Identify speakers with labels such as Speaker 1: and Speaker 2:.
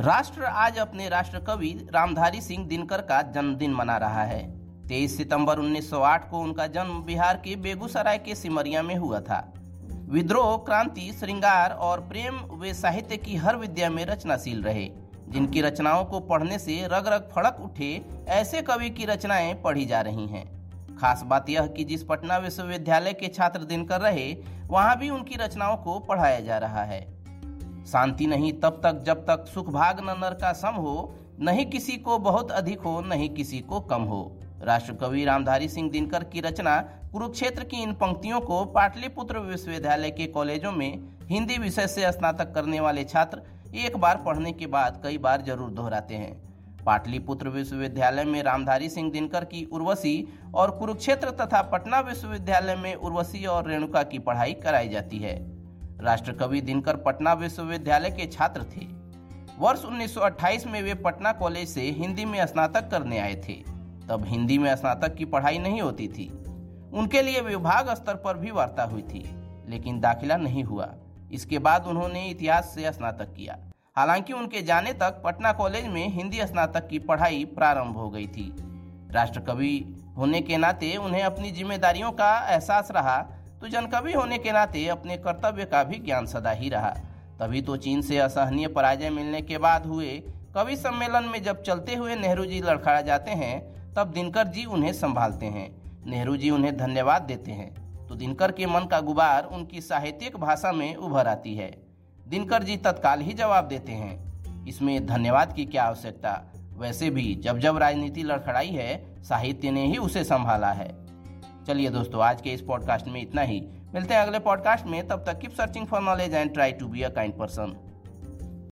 Speaker 1: राष्ट्र आज अपने राष्ट्र कवि रामधारी सिंह दिनकर का जन्मदिन मना रहा है। 23 सितंबर 1908 को उनका जन्म बिहार के बेगूसराय के सिमरिया में हुआ था। विद्रोह, क्रांति, श्रृंगार और प्रेम वे साहित्य की हर विद्या में रचनाशील रहे। जिनकी रचनाओं को पढ़ने से रग रग फड़क उठे, ऐसे कवि की रचनाएँ पढ़ी जा रही हैं। खास बात यह कि जिस पटना विश्वविद्यालय के छात्र दिनकर रहे, वहाँ भी उनकी रचनाओं को पढ़ाया जा रहा है। शांति नहीं तब तक जब तक सुख भाग न नर का सम हो, नहीं किसी को बहुत अधिक हो, नहीं किसी को कम हो। राष्ट्र कवि रामधारी सिंह दिनकर की रचना कुरुक्षेत्र की इन पंक्तियों को पाटलिपुत्र विश्वविद्यालय के कॉलेजों में हिंदी विषय से स्नातक करने वाले छात्र एक बार पढ़ने के बाद कई बार ज़रूर दोहराते हैं। पाटलिपुत्र विश्वविद्यालय में रामधारी सिंह दिनकर की उर्वशी और कुरुक्षेत्र तथा पटना विश्वविद्यालय में उर्वशी और रेणुका की पढ़ाई कराई जाती है। राष्ट्र कवि दिनकर पटना विश्वविद्यालय के छात्र थे। वर्ष 1928 में वे पटना कॉलेज से हिंदी में स्नातक करने आए थे। तब हिंदी में स्नातक की पढ़ाई नहीं होती थी। उनके लिए विभाग स्तर पर भी वार्ता हुई थी, लेकिन दाखिला नहीं हुआ। इसके बाद उन्होंने इतिहास से स्नातक किया। हालाँकि उनके जाने तक पटना कॉलेज में हिंदी स्नातक की पढ़ाई प्रारंभ हो गई थी। राष्ट्र कवि होने के नाते उन्हें अपनी जिम्मेदारियों का एहसास रहा तो जनकवि होने के नाते अपने कर्तव्य का भी ज्ञान सदा ही रहा। तभी तो चीन से असहनीय पराजय मिलने के बाद हुए कवि सम्मेलन में जब चलते हुए नेहरू जी लड़खड़ा जाते हैं, तब दिनकर जी उन्हें संभालते हैं। नेहरू जी उन्हें धन्यवाद देते हैं। तो दिनकर के मन का गुबार उनकी साहित्यिक भाषा में उभर आती है। दिनकर जी तत्काल ही जवाब देते हैं। इसमें धन्यवाद की क्या आवश्यकता? वैसे भी जब जब राजनीति लड़खड़ाई है, साहित्य ने ही उसे संभाला है। चलिए दोस्तों, आज के इस पॉडकास्ट में इतना ही। मिलते हैं अगले पॉडकास्ट में। तब तक keep searching for knowledge and try to be a kind person